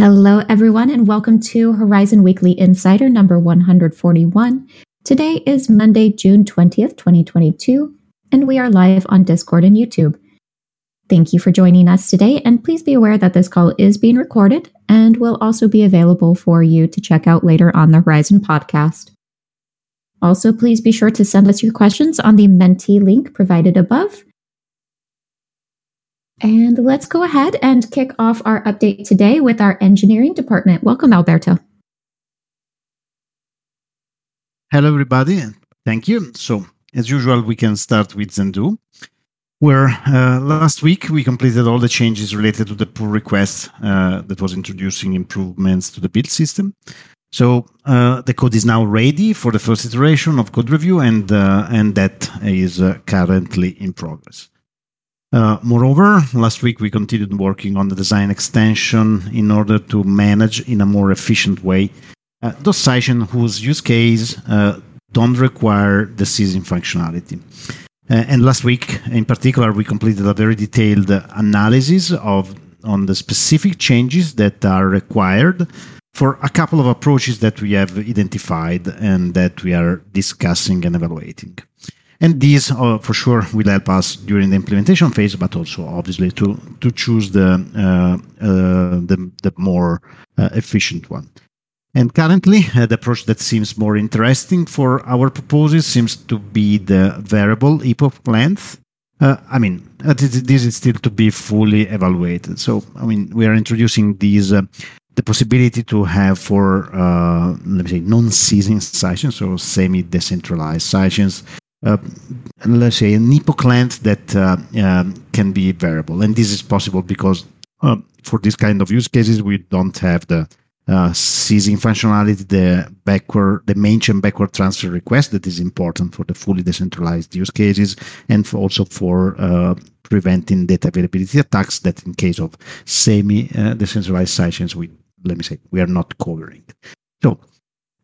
Hello, everyone, and welcome to Horizen Weekly Insider number 141. Today is Monday, June 20th, 2022, and we are live on Discord and YouTube. Thank you for joining us today, and please be aware that this call is being recorded and will also be available for you to check out later on the Horizen podcast. Also, please be sure to send us your questions on the Menti link provided above and let's go ahead and kick off our update today with our engineering department. Welcome, Alberto. Hello, everybody. Thank you. So, as usual, we can start with Zendoo, where uh, last week we completed all the changes related to the pull request uh, that was introducing improvements to the build system. So uh, the code is now ready for the first iteration of code review, and uh, and that is uh, currently in progress. Uh, moreover, last week we continued working on the design extension in order to manage in a more efficient way uh, those sessions whose use case uh, don't require the ceasing functionality. And last week, in particular, we completed a very detailed analysis of on the specific changes that are required for a couple of approaches that we have identified and that we are discussing and evaluating. And these, uh, for sure, will help us during the implementation phase, but also obviously to to choose the uh, uh, the, the more uh, efficient one. And currently, uh, the approach that seems more interesting for our proposals seems to be the variable epoch length. I mean, this is still to be fully evaluated. So, I mean, we are introducing these the possibility to have for uh, let me say non-ceasing sessions, or semi-decentralized sessions, uh, let's say an epoch length that uh, um, can be variable, and this is possible because uh, for this kind of use cases we don't have the uh, ceasing functionality, the backward, the main chain backward transfer request that is important for the fully decentralized use cases, and for also for preventing data availability attacks that in case of semi decentralized sessions we let me say we are not covering. So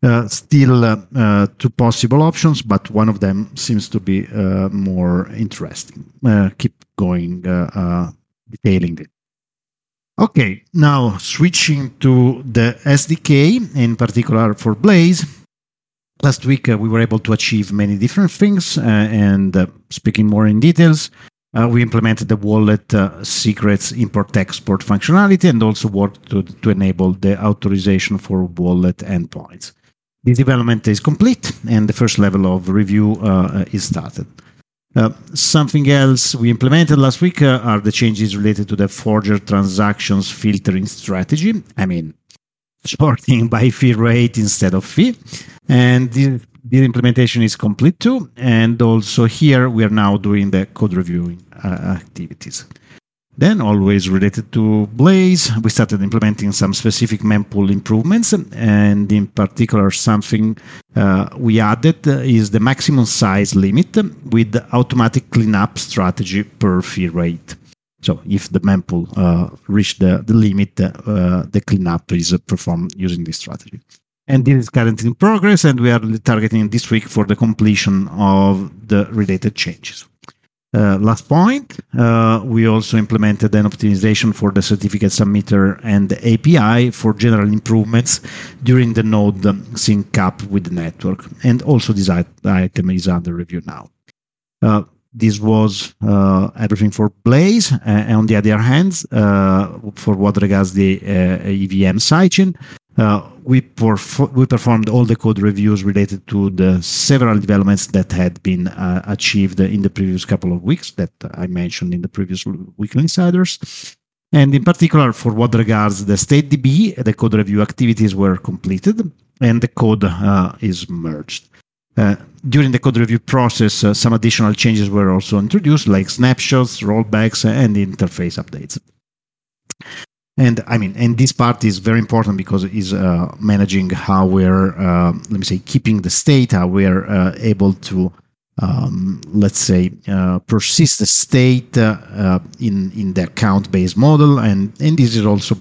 uh, still uh, uh, two possible options, but one of them seems to be uh, more interesting. Uh, keep going, detailing it. Okay, now switching to the SDK, in particular for Blaze. Last week we were able to achieve many different things, and speaking more in details, uh, we implemented the wallet uh, secrets import export functionality and also worked to, to enable the authorization for wallet endpoints. The development is complete and the first level of review uh, is started. Uh, something else we implemented last week uh, are the changes related to the forger transactions filtering strategy. I mean, sorting by fee rate instead of fee. And the, the implementation is complete too. And also here we are now doing the code reviewing uh, activities. Then, always related to Blaze, we started implementing some specific mempool improvements, and in particular, something uh, we added is the maximum size limit with automatic cleanup strategy per fee rate. So, if the mempool uh, reach the, the limit, uh, the cleanup is performed using this strategy. And this is currently in progress, and we are targeting this week for the completion of the related changes. Uh, last point, uh, we also implemented an optimization for the certificate submitter and API for general improvements during the node sync up with the network. And also this item is under review now. Uh, this was everything for Blaze. On the other hand, for what regards the EVM sidechain, we, perf- we performed all the code reviews related to the several developments that had been uh, achieved in the previous couple of weeks that I mentioned in the previous weekly insiders. And in particular, for what regards the state DB, the code review activities were completed and the code uh, is merged. Uh, during the code review process, uh, some additional changes were also introduced, like snapshots, rollbacks, and interface updates. And I mean, and this part is very important because it is uh, managing how we're, uh, let me say, keeping the state, how we're uh, able to, um, let's say, uh, persist the state uh, uh, in in the account-based model, and and this is also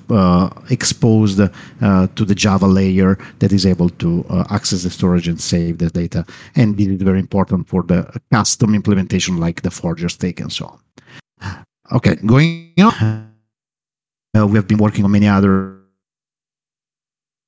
exposed to the Java layer that is able to access the storage and save the data. And this is very important for the custom implementation, like the Forger stake and so on. Okay, going on. Uh, we have been working on many other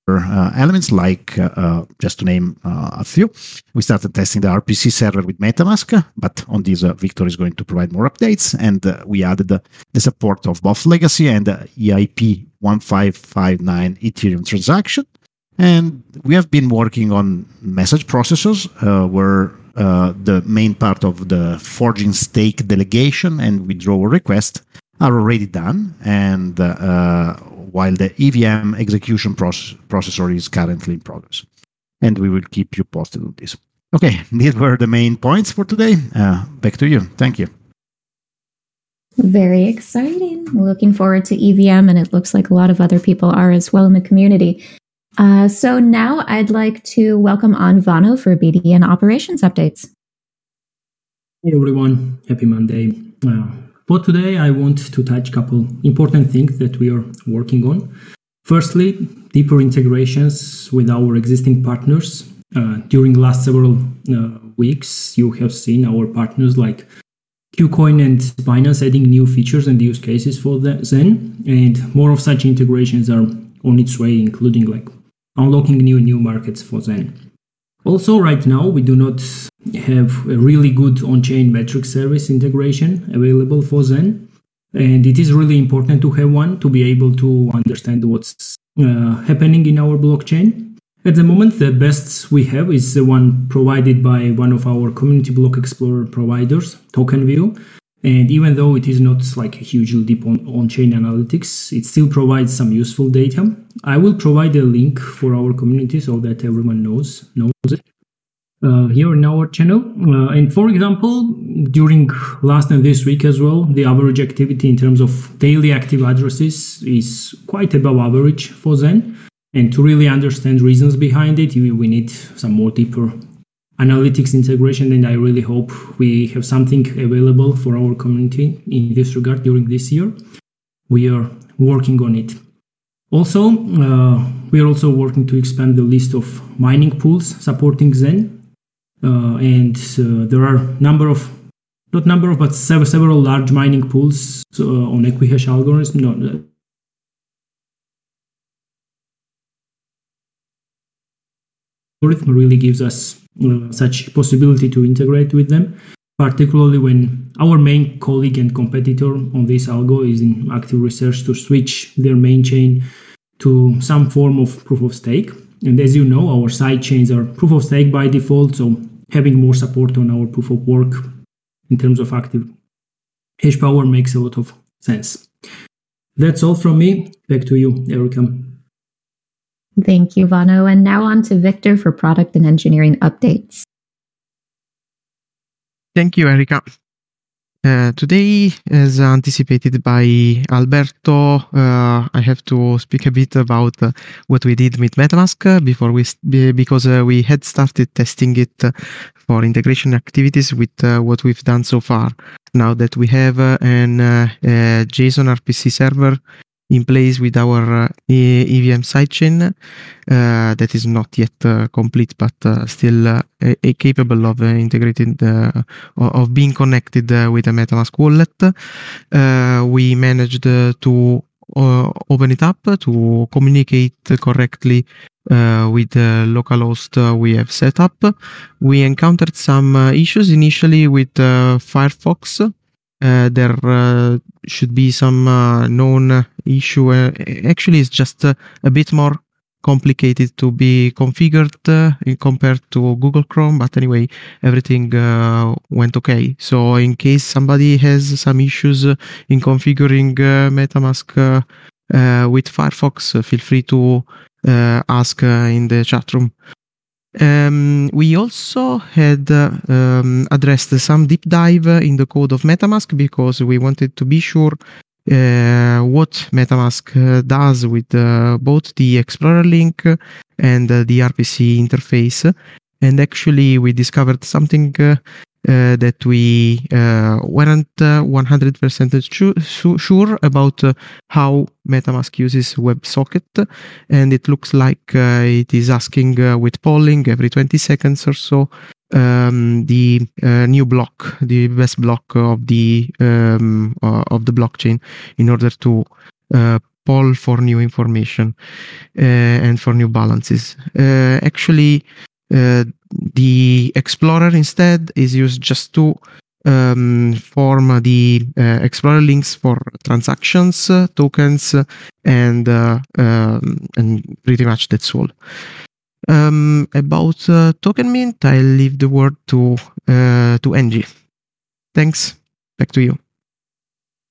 uh, elements, like uh, uh, just to name uh, a few. We started testing the RPC server with MetaMask, but on this, Victor is going to provide more updates. And we added the support of both legacy and EIP 1559 Ethereum transaction. And we have been working on message processors, where uh, the main part of the forging stake delegation and withdrawal request are already done. And uh, while the EVM execution process, processor is currently in progress. And we will keep you posted on this. Okay, these were the main points for today. Uh, back to you. Thank you. Very exciting. Looking forward to EVM, and it looks like a lot of other people are as well in the community. Uh, so now I'd like to welcome on Vano for BDN operations updates. Hey everyone, happy Monday. Uh, for today, I want to touch a couple important things that we are working on. Firstly, deeper integrations with our existing partners. Uh, during last several uh, weeks, you have seen our partners like KuCoin and Binance adding new features and use cases for the Zen, and more of such integrations are on its way, including like unlocking new new markets for Zen. Also, right now, we do not have a really good on-chain metric service integration available for Zen. And it is really important to have one to be able to understand what's uh, happening in our blockchain. At the moment, the best we have is the one provided by one of our community block explorer providers, TokenView. And even though it is not like a hugely deep on, on-chain analytics, it still provides some useful data. I will provide a link for our community so that everyone knows knows it. Uh, here in our channel. Uh, and for example, during last and this week as well, the average activity in terms of daily active addresses is quite above average for Zen. And to really understand reasons behind it, we need some more deeper analytics integration and i really hope we have something available for our community in this regard during this year. We are working on it. Also uh, we are also working to expand the list of mining pools supporting zen. Uh, and uh, there are number of not number of but several, several large mining pools uh, on equihash algorithm no, algorithm really gives us uh, such possibility to integrate with them, particularly when our main colleague and competitor on this algo is in active research to switch their main chain to some form of proof of stake. And as you know, our side chains are proof of stake by default, so having more support on our proof of work in terms of active hash power makes a lot of sense. That's all from me. Back to you, Erica. Thank you, Vano. And now on to Victor for product and engineering updates. Thank you, Erica. Uh, today, as anticipated by Alberto, uh, I have to speak a bit about uh, what we did with MetaMask before we because uh, we had started testing it for integration activities with uh, what we've done so far. Now that we have an JSON RPC server in place with our uh, EVM sidechain uh, that is not yet uh, complete, but uh, still uh, capable of uh, of being connected with a MetaMask wallet. we managed to open it up to communicate correctly with the local localhost we have set up. We encountered some issues initially with Firefox uh, there uh, should be some uh, known issue. Uh, actually, it's just uh, a bit more complicated to be configured uh, compared to Google Chrome. But anyway, everything went okay. So in case somebody has some issues in configuring MetaMask with Firefox, feel free to ask in the chat room. Um, we also had uh, um, addressed some deep dive in the code of MetaMask because we wanted to be sure uh, what MetaMask uh, does with uh, both the Explorer link and uh, the RPC interface. And actually, we discovered something uh, that we uh, weren't 100% uh, sure about how MetaMask uses WebSocket, and it looks like it is asking with polling every 20 seconds or so um, the uh, new block, the best block of the um, uh, of the blockchain, in order to uh, poll for new information uh, and for new balances. Uh, actually, uh, the Explorer instead is used just to um, form the uh, Explorer links for transactions, uh, tokens, and um, and pretty much that's all. Um, about uh, token mint, I'll leave the word to uh, to Angie. Thanks. Back to you.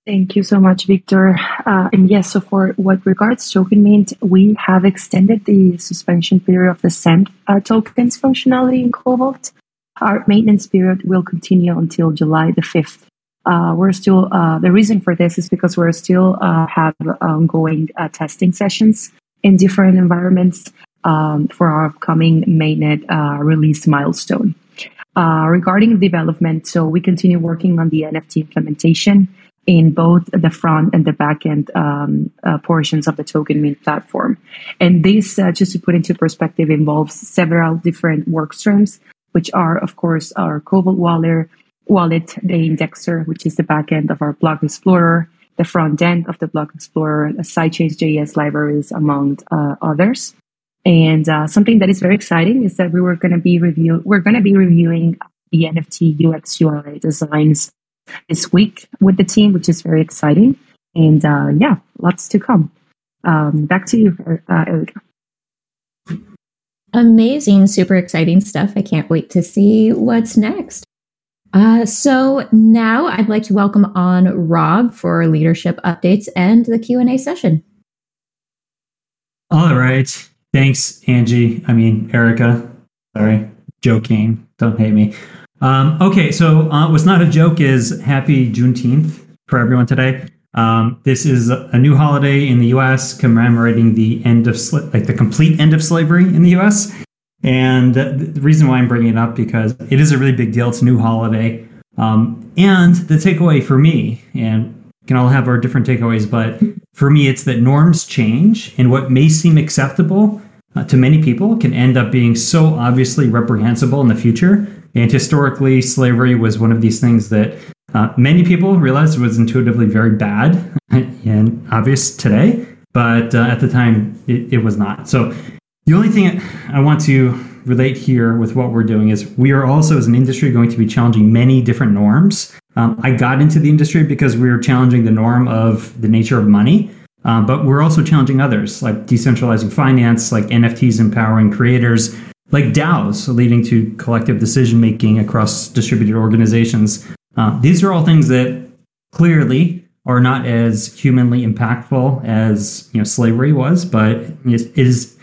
Thank you so much, Victor. Uh, and yes, so for what regards token mint, we have extended the suspension period of the send uh, tokens functionality in Cobalt. Our maintenance period will continue until July the 5th. Uh, we're still, uh, the reason for this is because we're still uh, have ongoing uh, testing sessions in different environments um, for our upcoming mainnet release milestone. Regarding development, so we continue working on the NFT implementation in both the front and the back end um, uh, portions of the token mint platform. And this, uh, just to put into perspective, involves several different work streams, which are, of course, our Cobalt wallet, wallet, the indexer, which is the back end of our Block Explorer, the front end of the Block Explorer, the sidechains JS libraries, among uh, others. And uh, something that is very exciting is that we were going to be review we're going to be reviewing the NFT UX UI designs this week with the team, which is very exciting. And uh, yeah, lots to come. Um, back to you, uh, Erica. Amazing, super exciting stuff. I can't wait to see what's next. Uh, so now I'd like to welcome on Rob for leadership updates and the Q and A session. All right. Thanks, Angie. I mean, Erica. Sorry, joking. Don't hate me. Um, okay, so uh, what's not a joke is happy Juneteenth for everyone today. Um, this is a new holiday in the U.S. commemorating the end of sli- like the complete end of slavery in the U.S. And the reason why I'm bringing it up because it is a really big deal. It's a new holiday, um, and the takeaway for me, and can all have our different takeaways, but for me, it's that norms change, and what may seem acceptable uh, to many people can end up being so obviously reprehensible in the future. And historically, slavery was one of these things that uh, many people realized was intuitively very bad and obvious today, but uh, at the time it, it was not. So the only thing I want to relate here with what we're doing is we are also, as an industry, going to be challenging many different norms. Um, I got into the industry because we were challenging the norm of the nature of money. Uh, but we're also challenging others, like decentralizing finance, like NFTs empowering creators, like DAOs leading to collective decision making across distributed organizations. Uh, these are all things that clearly are not as humanly impactful as you know slavery was, but it is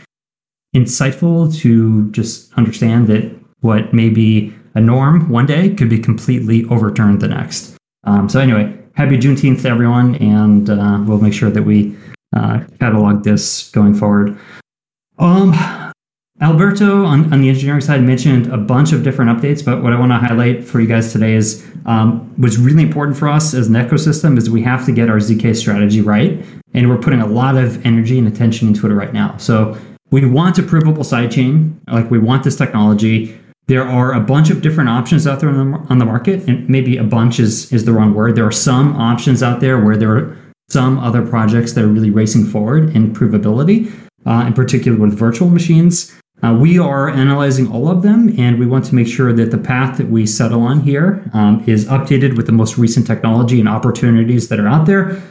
insightful to just understand that what may be a norm one day could be completely overturned the next. Um, so anyway, happy Juneteenth to everyone, and uh, we'll make sure that we uh, catalog this going forward. Um, Alberto on, on the engineering side mentioned a bunch of different updates, but what I want to highlight for you guys today is um, what's really important for us as an ecosystem is we have to get our ZK strategy right, and we're putting a lot of energy and attention into it right now. So we want a provable sidechain, like we want this technology there are a bunch of different options out there on the, on the market, and maybe a bunch is, is the wrong word. There are some options out there where there are some other projects that are really racing forward in provability, uh, in particular with virtual machines. Uh, we are analyzing all of them, and we want to make sure that the path that we settle on here um, is updated with the most recent technology and opportunities that are out there.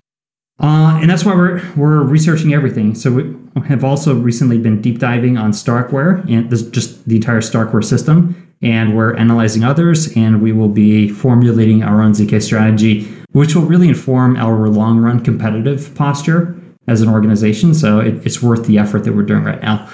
Uh, and that's why we're we're researching everything. So we have also recently been deep diving on Starkware and this just the entire Starkware system, and we're analyzing others, and we will be formulating our own zk strategy, which will really inform our long run competitive posture as an organization. So it, it's worth the effort that we're doing right now.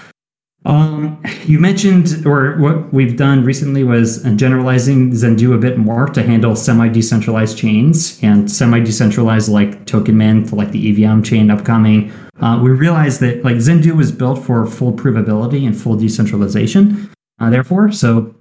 Um, you mentioned, or what we've done recently was generalizing Zendoo a bit more to handle semi-decentralized chains and semi-decentralized like token mint, like the EVM chain upcoming. Uh, we realized that like Zendoo was built for full provability and full decentralization. Uh, therefore, so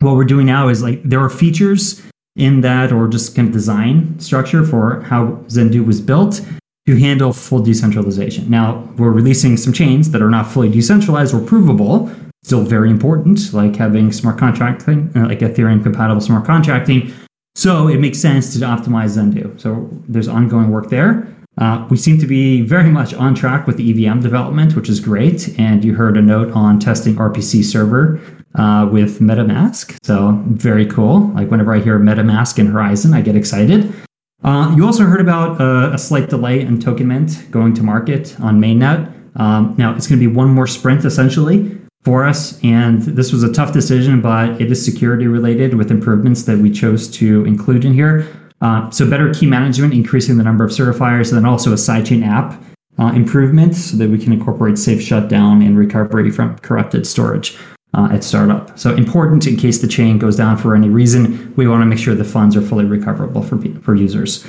what we're doing now is like there are features in that or just kind of design structure for how Zendoo was built to handle full decentralization. Now, we're releasing some chains that are not fully decentralized or provable, still very important, like having smart contracting, uh, like Ethereum compatible smart contracting. So it makes sense to optimize Zendoo. So there's ongoing work there. Uh, we seem to be very much on track with the EVM development, which is great. And you heard a note on testing RPC server uh, with MetaMask. So very cool. Like whenever I hear MetaMask and Horizen, I get excited. Uh, you also heard about uh, a slight delay in Token Mint going to market on mainnet. Um, now it's going to be one more sprint essentially for us, and this was a tough decision, but it is security related with improvements that we chose to include in here. Uh, so better key management, increasing the number of certifiers, and then also a sidechain app uh, improvement so that we can incorporate safe shutdown and recovery from corrupted storage uh, at startup. So important in case the chain goes down for any reason. We want to make sure the funds are fully recoverable for for users.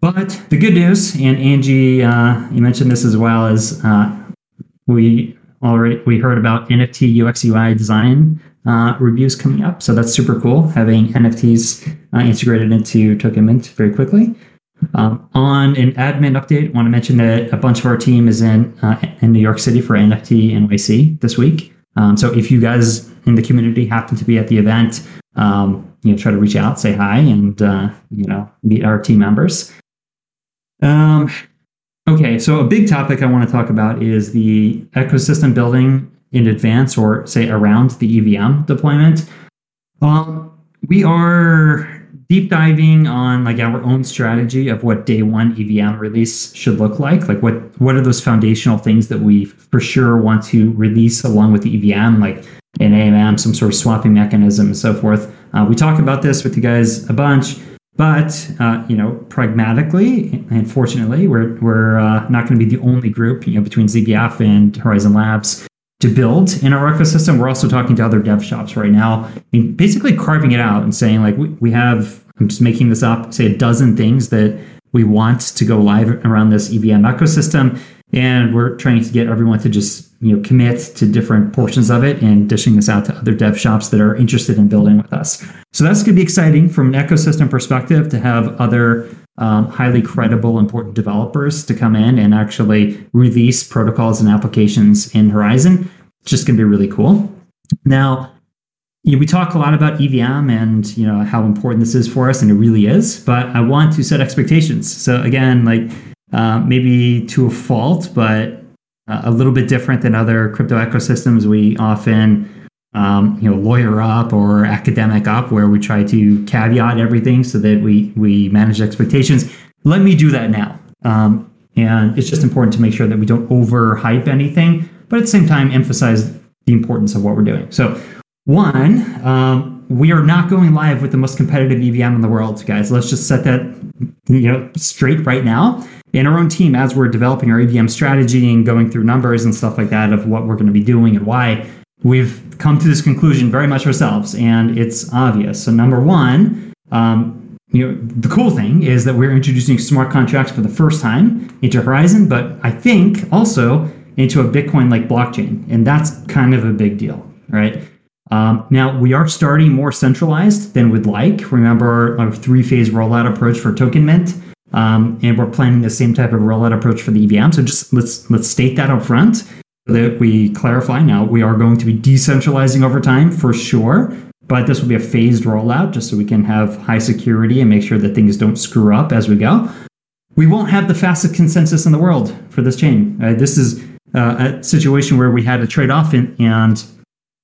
But the good news, and Angie, uh, you mentioned this as well, is uh, we already we heard about NFT UX UI design uh, reviews coming up. So that's super cool having NFTs uh, integrated into Token Mint very quickly. Um, on an admin update, I want to mention that a bunch of our team is in uh, in New York City for NFT NYC this week. Um, so if you guys in the community happen to be at the event, um, you know, try to reach out, say hi, and uh, you know, meet our team members. Um, okay, so a big topic I want to talk about is the ecosystem building in advance, or say around the EVM deployment. Um, we are deep diving on like our own strategy of what day one EVM release should look like. Like what what are those foundational things that we for sure want to release along with the EVM, like an AMM, some sort of swapping mechanism, and so forth. Uh, we talk about this with you guys a bunch, but uh, you know, pragmatically and fortunately, we're we're uh, not going to be the only group, you know, between ZBF and Horizen Labs to build in our ecosystem. We're also talking to other dev shops right now, basically carving it out and saying like we, we have. I'm just making this up. Say a dozen things that we want to go live around this EVM ecosystem, and we're trying to get everyone to just you know commit to different portions of it and dishing this out to other dev shops that are interested in building with us. So that's going to be exciting from an ecosystem perspective to have other um, highly credible, important developers to come in and actually release protocols and applications in Horizen. It's just going to be really cool. Now, you know, we talk a lot about EVM and you know how important this is for us, and it really is. But I want to set expectations. So again, like uh, maybe to a fault, but uh, a little bit different than other crypto ecosystems. We often um, you know, lawyer up or academic up, where we try to caveat everything so that we we manage expectations. Let me do that now, um, and it's just important to make sure that we don't overhype anything, but at the same time emphasize the importance of what we're doing. So, one, um, we are not going live with the most competitive EVM in the world, guys. Let's just set that you know straight right now. In our own team, as we're developing our EVM strategy and going through numbers and stuff like that of what we're going to be doing and why, we've come to this conclusion very much ourselves, and it's obvious. So, number one, um, you know, the cool thing is that we're introducing smart contracts for the first time into Horizen, but I think also into a Bitcoin like blockchain, and that's kind of a big deal, right? Um, now we are starting more centralized than we'd like. Remember our three-phase rollout approach for Token Mint, um, and we're planning the same type of rollout approach for the EVM. So just let's let's state that up front that we clarify now. We are going to be decentralizing over time for sure, but this will be a phased rollout just so we can have high security and make sure that things don't screw up as we go. We won't have the fastest consensus in the world for this chain. Uh, this is uh, a situation where we had a trade off and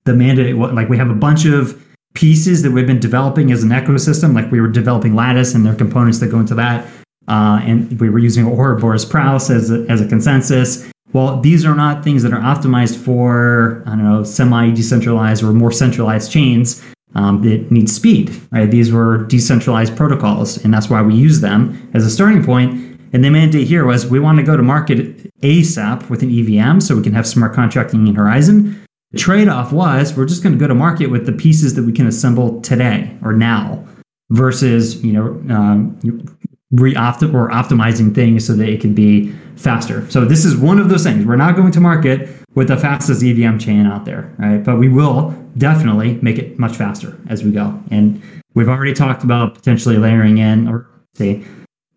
the mandate, like we have a bunch of pieces that we've been developing as an ecosystem, like we were developing Latus and their components that go into that. Uh, and we were using Ouroboros Praos as a, as a consensus well, these are not things that are optimized for, I don't know, semi decentralized or more centralized chains um, that need speed, right? These were decentralized protocols, and that's why we use them as a starting point. And the mandate here was we want to go to market ASAP with an EVM so we can have smart contracting in Horizen. The trade off was we're just going to go to market with the pieces that we can assemble today or now versus, you know, um, re-optim or optimizing things so that it can be faster. So this is one of those things. We're not going to market with the fastest EVM chain out there, right? But we will definitely make it much faster as we go. And we've already talked about potentially layering in or say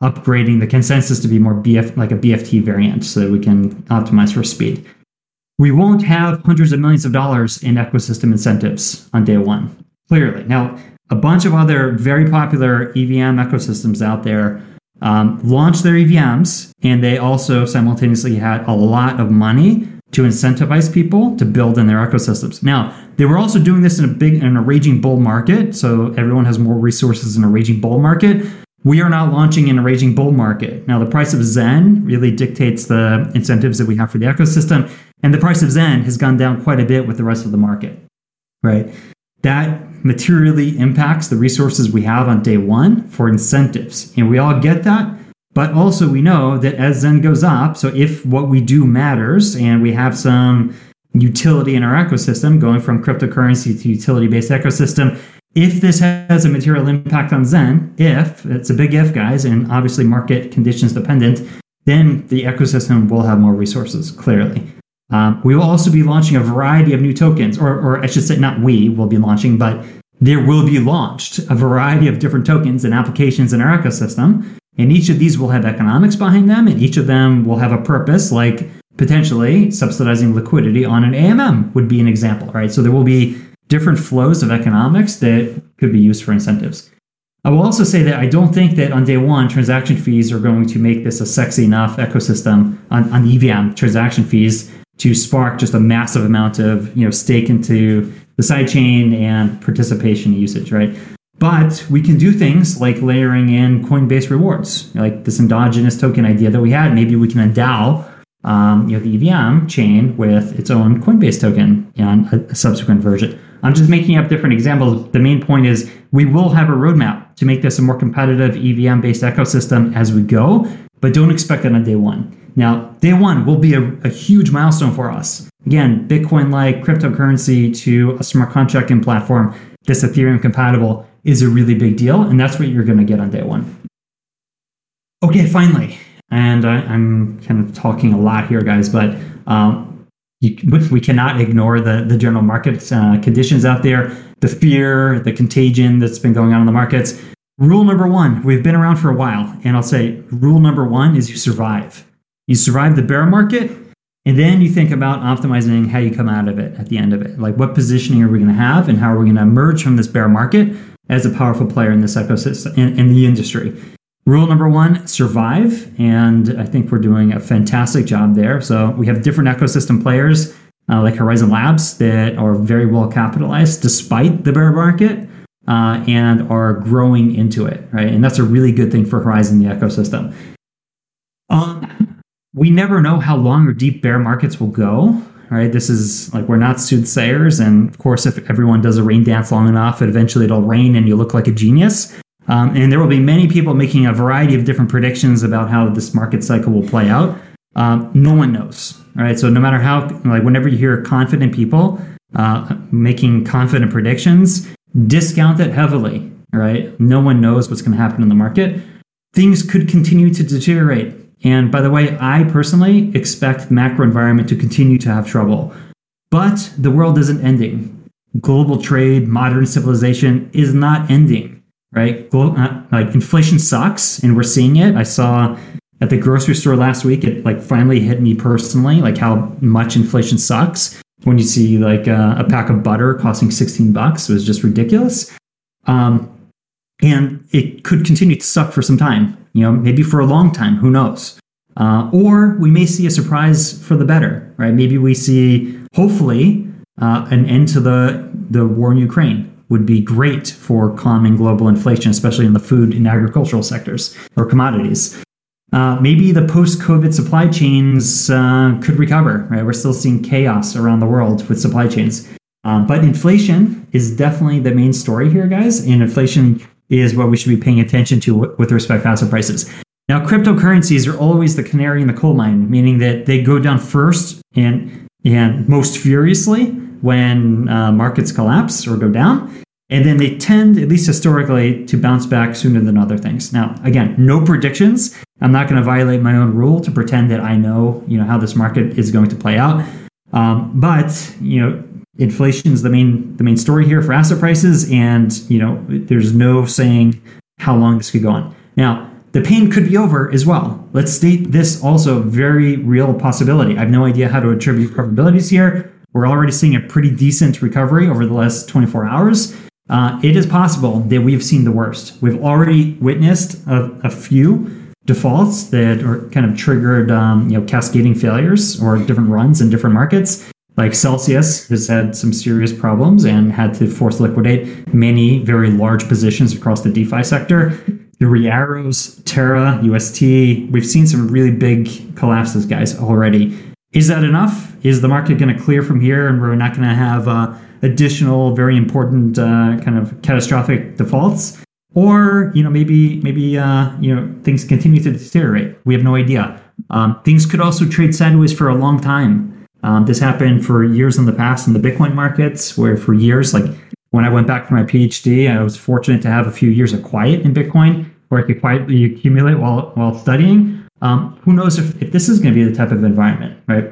upgrading the consensus to be more BF like a BFT variant so that we can optimize for speed. We won't have hundreds of millions of dollars in ecosystem incentives on day one. Clearly. Now, a bunch of other very popular EVM ecosystems out there um, launched their EVMs, and they also simultaneously had a lot of money to incentivize people to build in their ecosystems. Now, they were also doing this in a big in a raging bull market, so everyone has more resources in a raging bull market. We are not launching in a raging bull market. Now, the price of Zen really dictates the incentives that we have for the ecosystem, and the price of Zen has gone down quite a bit with the rest of the market. Right? That materially impacts the resources we have on day one for incentives. And we all get that. But also, we know that as Zen goes up, so if what we do matters and we have some utility in our ecosystem, going from cryptocurrency to utility based ecosystem, if this has a material impact on Zen, if it's a big if, guys, and obviously market conditions dependent, then the ecosystem will have more resources, clearly. Um, we will also be launching a variety of new tokens, or, or I should say, not we will be launching, but there will be launched a variety of different tokens and applications in our ecosystem. And each of these will have economics behind them, and each of them will have a purpose, like potentially subsidizing liquidity on an AMM would be an example, right? So there will be different flows of economics that could be used for incentives. I will also say that I don't think that on day one, transaction fees are going to make this a sexy enough ecosystem on, on EVM transaction fees to spark just a massive amount of you know stake into the sidechain and participation usage, right? But we can do things like layering in Coinbase rewards, like this endogenous token idea that we had. Maybe we can endow um, you know, the EVM chain with its own Coinbase token on a, a subsequent version. I'm just making up different examples. The main point is we will have a roadmap to make this a more competitive EVM based ecosystem as we go, but don't expect it on day one. Now, day one will be a, a huge milestone for us. Again, Bitcoin like cryptocurrency to a smart contracting platform that's Ethereum compatible is a really big deal. And that's what you're going to get on day one. Okay, finally, and I, am kind of talking a lot here, guys, but um, you, we cannot ignore the, the general market uh, conditions out there, the fear, the contagion that's been going on in the markets. Rule number one, we've been around for a while, and I'll say rule number one is you survive. You survive the bear market, and then you think about optimizing how you come out of it at the end of it. Like what positioning are we going to have, and how are we going to emerge from this bear market as a powerful player in this ecosystem in, in the industry. Rule number one: survive, and I think we're doing a fantastic job there. So we have different ecosystem players uh, like Horizen Labs that are very well capitalized despite the bear market. Uh, and are growing into it, right? And that's a really good thing for Horizen, the ecosystem. We never know how long or deep bear markets will go right? This is like we're not soothsayers and of course if everyone does a rain dance long enough eventually it'll rain and you look like a genius. Um, and there will be many people making a variety of different predictions about how this market cycle will play out. Um, no one knows all right? So no matter how like whenever you hear confident people uh, making confident predictions discount it heavily right? No one knows what's going to happen in the market. Things could continue to deteriorate and by the way, I personally expect macro environment to continue to have trouble. But the world isn't ending. Global trade, modern civilization is not ending, right? Glo- uh, like inflation sucks, and we're seeing it. I saw at the grocery store last week, it like finally hit me personally, like how much inflation sucks. When you see like uh, a pack of butter costing 16 bucks, it was just ridiculous. Um, and it could continue to suck for some time you know, maybe for a long time, who knows? Uh, or we may see a surprise for the better, right? Maybe we see, hopefully, uh, an end to the, the war in Ukraine would be great for calming global inflation, especially in the food and agricultural sectors or commodities. Uh, maybe the post-COVID supply chains uh, could recover. Right, we're still seeing chaos around the world with supply chains, um, but inflation is definitely the main story here, guys. And inflation is what we should be paying attention to with respect to asset prices. Now, cryptocurrencies are always the canary in the coal mine, meaning that they go down first and and most furiously when uh, markets collapse or go down, and then they tend, at least historically, to bounce back sooner than other things. Now, again, no predictions. I'm not going to violate my own rule to pretend that I know, you know, how this market is going to play out. Um, but you know, inflation is the main the main story here for asset prices, and you know there's no saying how long this could go on. Now the pain could be over as well. Let's state this also very real possibility. I have no idea how to attribute probabilities here. We're already seeing a pretty decent recovery over the last 24 hours. Uh, it is possible that we've seen the worst. We've already witnessed a, a few defaults that are kind of triggered, um, you know, cascading failures or different runs in different markets. Like Celsius has had some serious problems and had to force liquidate many very large positions across the DeFi sector. The Arrows, Terra, UST, we've seen some really big collapses, guys, already. Is that enough? Is the market going to clear from here and we're not going to have uh, additional, very important, uh, kind of catastrophic defaults? Or you know maybe maybe uh, you know things continue to deteriorate. We have no idea. Um, things could also trade sideways for a long time. Um, this happened for years in the past in the Bitcoin markets, where for years, like when I went back for my PhD, I was fortunate to have a few years of quiet in Bitcoin where I could quietly accumulate while while studying. Um, who knows if, if this is going to be the type of environment, right?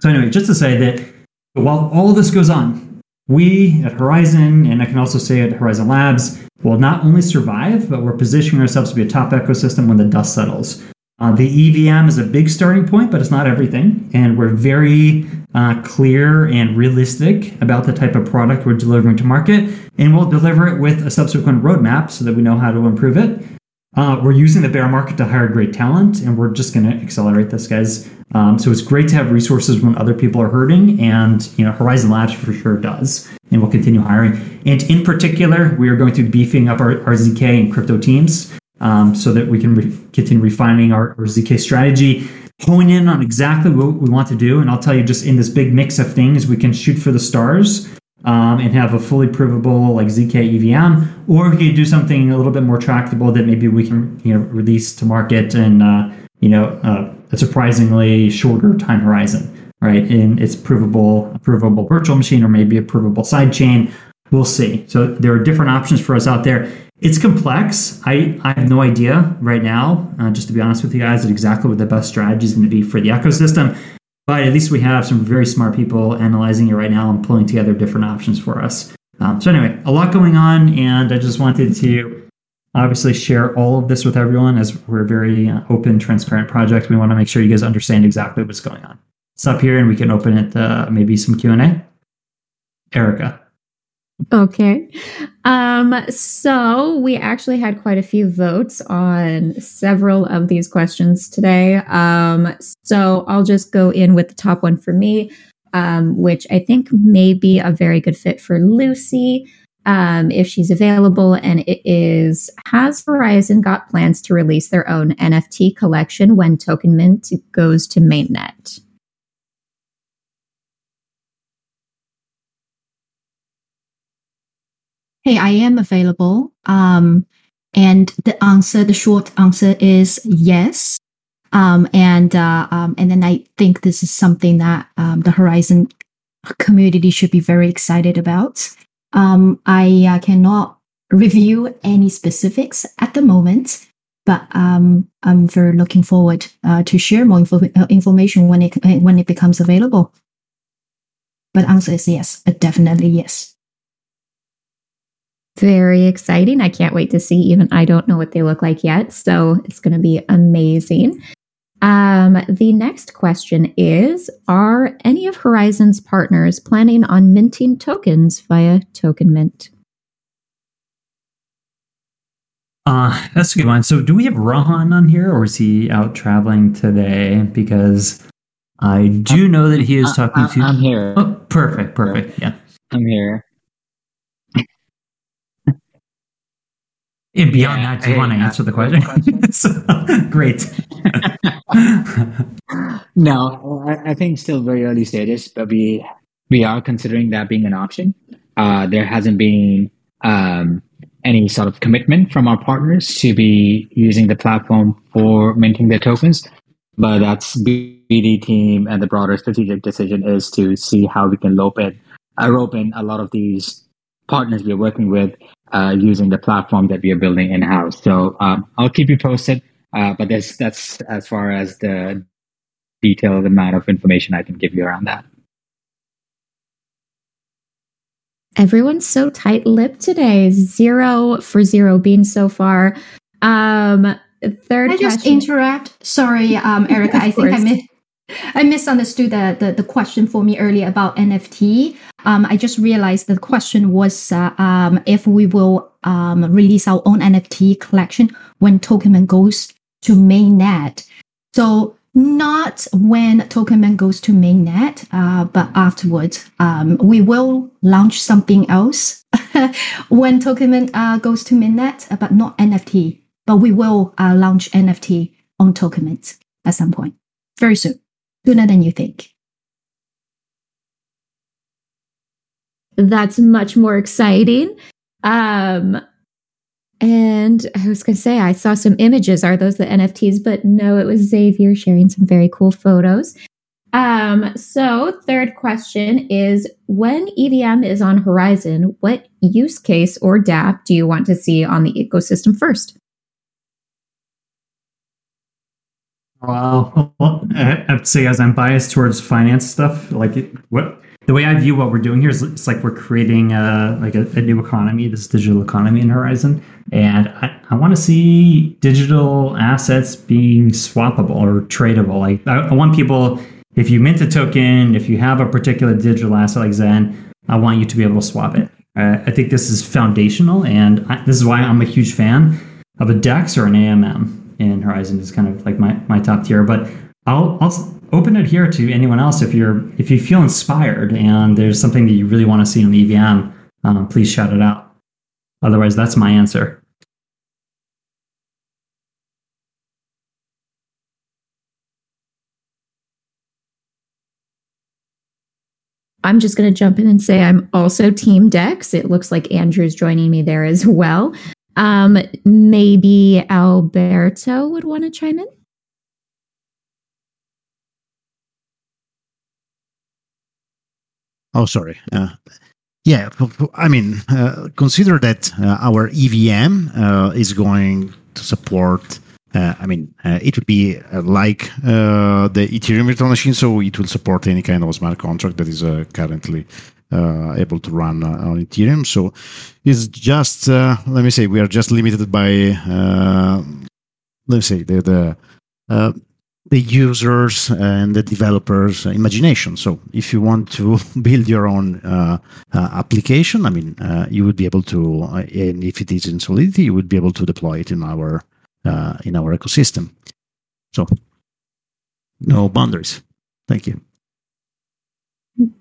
So anyway, just to say that while all of this goes on, we at Horizen, and I can also say at Horizen Labs, will not only survive, but we're positioning ourselves to be a top ecosystem when the dust settles. Uh, the EVM is a big starting point, but it's not everything. And we're very uh, clear and realistic about the type of product we're delivering to market. And we'll deliver it with a subsequent roadmap so that we know how to improve it. Uh, we're using the bear market to hire great talent, and we're just going to accelerate this, guys. Um, so it's great to have resources when other people are hurting, and you know Horizen Labs for sure does, and we'll continue hiring. And in particular, we are going to be beefing up our, our ZK and crypto teams um, so that we can re- continue refining our, our ZK strategy, hone in on exactly what we want to do. And I'll tell you, just in this big mix of things, we can shoot for the stars um, and have a fully provable like zk EVM, or we could do something a little bit more tractable that maybe we can you know release to market in uh, you know uh, a surprisingly shorter time horizon, right? And it's provable, a provable virtual machine, or maybe a provable side chain. We'll see. So there are different options for us out there. It's complex. I, I have no idea right now, uh, just to be honest with you guys, exactly what the best strategy is going to be for the ecosystem. But at least we have some very smart people analyzing it right now and pulling together different options for us. Um, so anyway, a lot going on, and I just wanted to obviously share all of this with everyone as we're a very uh, open, transparent project. We want to make sure you guys understand exactly what's going on. Stop here, and we can open it uh, maybe some Q and A. Erica. Okay. Um, so we actually had quite a few votes on several of these questions today. Um, so I'll just go in with the top one for me, um, which I think may be a very good fit for Lucy. Um, if she's available, and it is Has Horizen got plans to release their own NFT collection when Token Mint goes to mainnet? Hey, I am available. Um, and the answer, the short answer is yes. Um, and uh, um, and then I think this is something that um, the Horizen community should be very excited about. Um, I uh, cannot review any specifics at the moment, but um, I'm very looking forward uh, to share more info- uh, information when it when it becomes available. But answer is yes, definitely yes. Very exciting. I can't wait to see. Even I don't know what they look like yet. So it's going to be amazing. Um, the next question is Are any of Horizen's partners planning on minting tokens via Token Mint? Uh, that's a good one. So, do we have Rohan on here, or is he out traveling today? Because I do know that he is talking I, to. I'm here. Oh, perfect, perfect. Yeah, I'm here. And beyond Yeah, that, do you hey, want to answer the question? So, great. no, I, I think still very early stages, but we we are considering that being an option. Uh, there hasn't been um, any sort of commitment from our partners to be using the platform for minting their tokens, but that's BD team and the broader strategic decision is to see how we can rope in, uh, rope in a lot of these partners we're working with uh, using the platform that we are building in house. So um, I'll keep you posted, uh, but that's that's as far as the detailed amount of information I can give you around that. Everyone's so tight lipped today. Zero for zero beans so far. Um, third Can I just question. interrupt? Sorry, um, Erica. Of I think I course. I misunderstood the, the, the question for me earlier about NFT. Um, I just realized the question was uh, um, if we will um, release our own NFT collection when Token Mint goes to mainnet. So not when Token Mint goes to mainnet, uh, but afterwards. Um, we will launch something else when Token Mint uh, goes to mainnet, uh, but not NFT. But we will uh, launch NFT on Token Mint at some point, very soon, sooner than you think. That's much more exciting. Um, and I was going to say, I saw some images. Are those the NFTs? But no, it was Xavier sharing some very cool photos. Um, so, third question is when EVM is on Horizen, what use case or DApp do you want to see on the ecosystem first? Well, I have to say, as I'm biased towards finance stuff, like what the way I view what we're doing here is it's like we're creating a, like a, a new economy, this digital economy in Horizen, and I, I want to see digital assets being swappable or tradable. Like I, I, want people, if you mint a token, if you have a particular digital asset like Zen, I want you to be able to swap it. Uh, I think this is foundational, and I, this is why I'm a huge fan of a DEX or an AMM in Horizen Is kind of like my my top tier, but I'll I'll open it here to anyone else if you're if you feel inspired and there's something that you really want to see on the EVM. Um, please shout it out. Otherwise, that's my answer. I'm just going to jump in and say I'm also Team Dex. It looks like Andrew's joining me there as well. Um, maybe Alberto would want to chime in. Oh, sorry. Uh, yeah, I mean, uh, consider that uh, our EVM uh, is going to support. Uh, I mean, uh, it would be like the Ethereum virtual machine, so it will support any kind of smart contract that is currently able to run on Ethereum. So it's just, let me say, we are just limited by, let me say, the the the users and the developers imagination. So if you want to build your own uh, uh, application i mean uh, you would be able to uh, and if it is in solidity you would be able to deploy it in our uh, in our ecosystem. So no boundaries. Thank you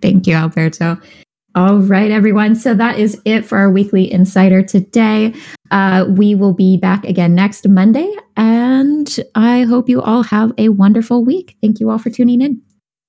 thank you alberto all right, everyone. So that is it for our weekly insider today. Uh, we will be back again next Monday, and I hope you all have a wonderful week. Thank you all for tuning in.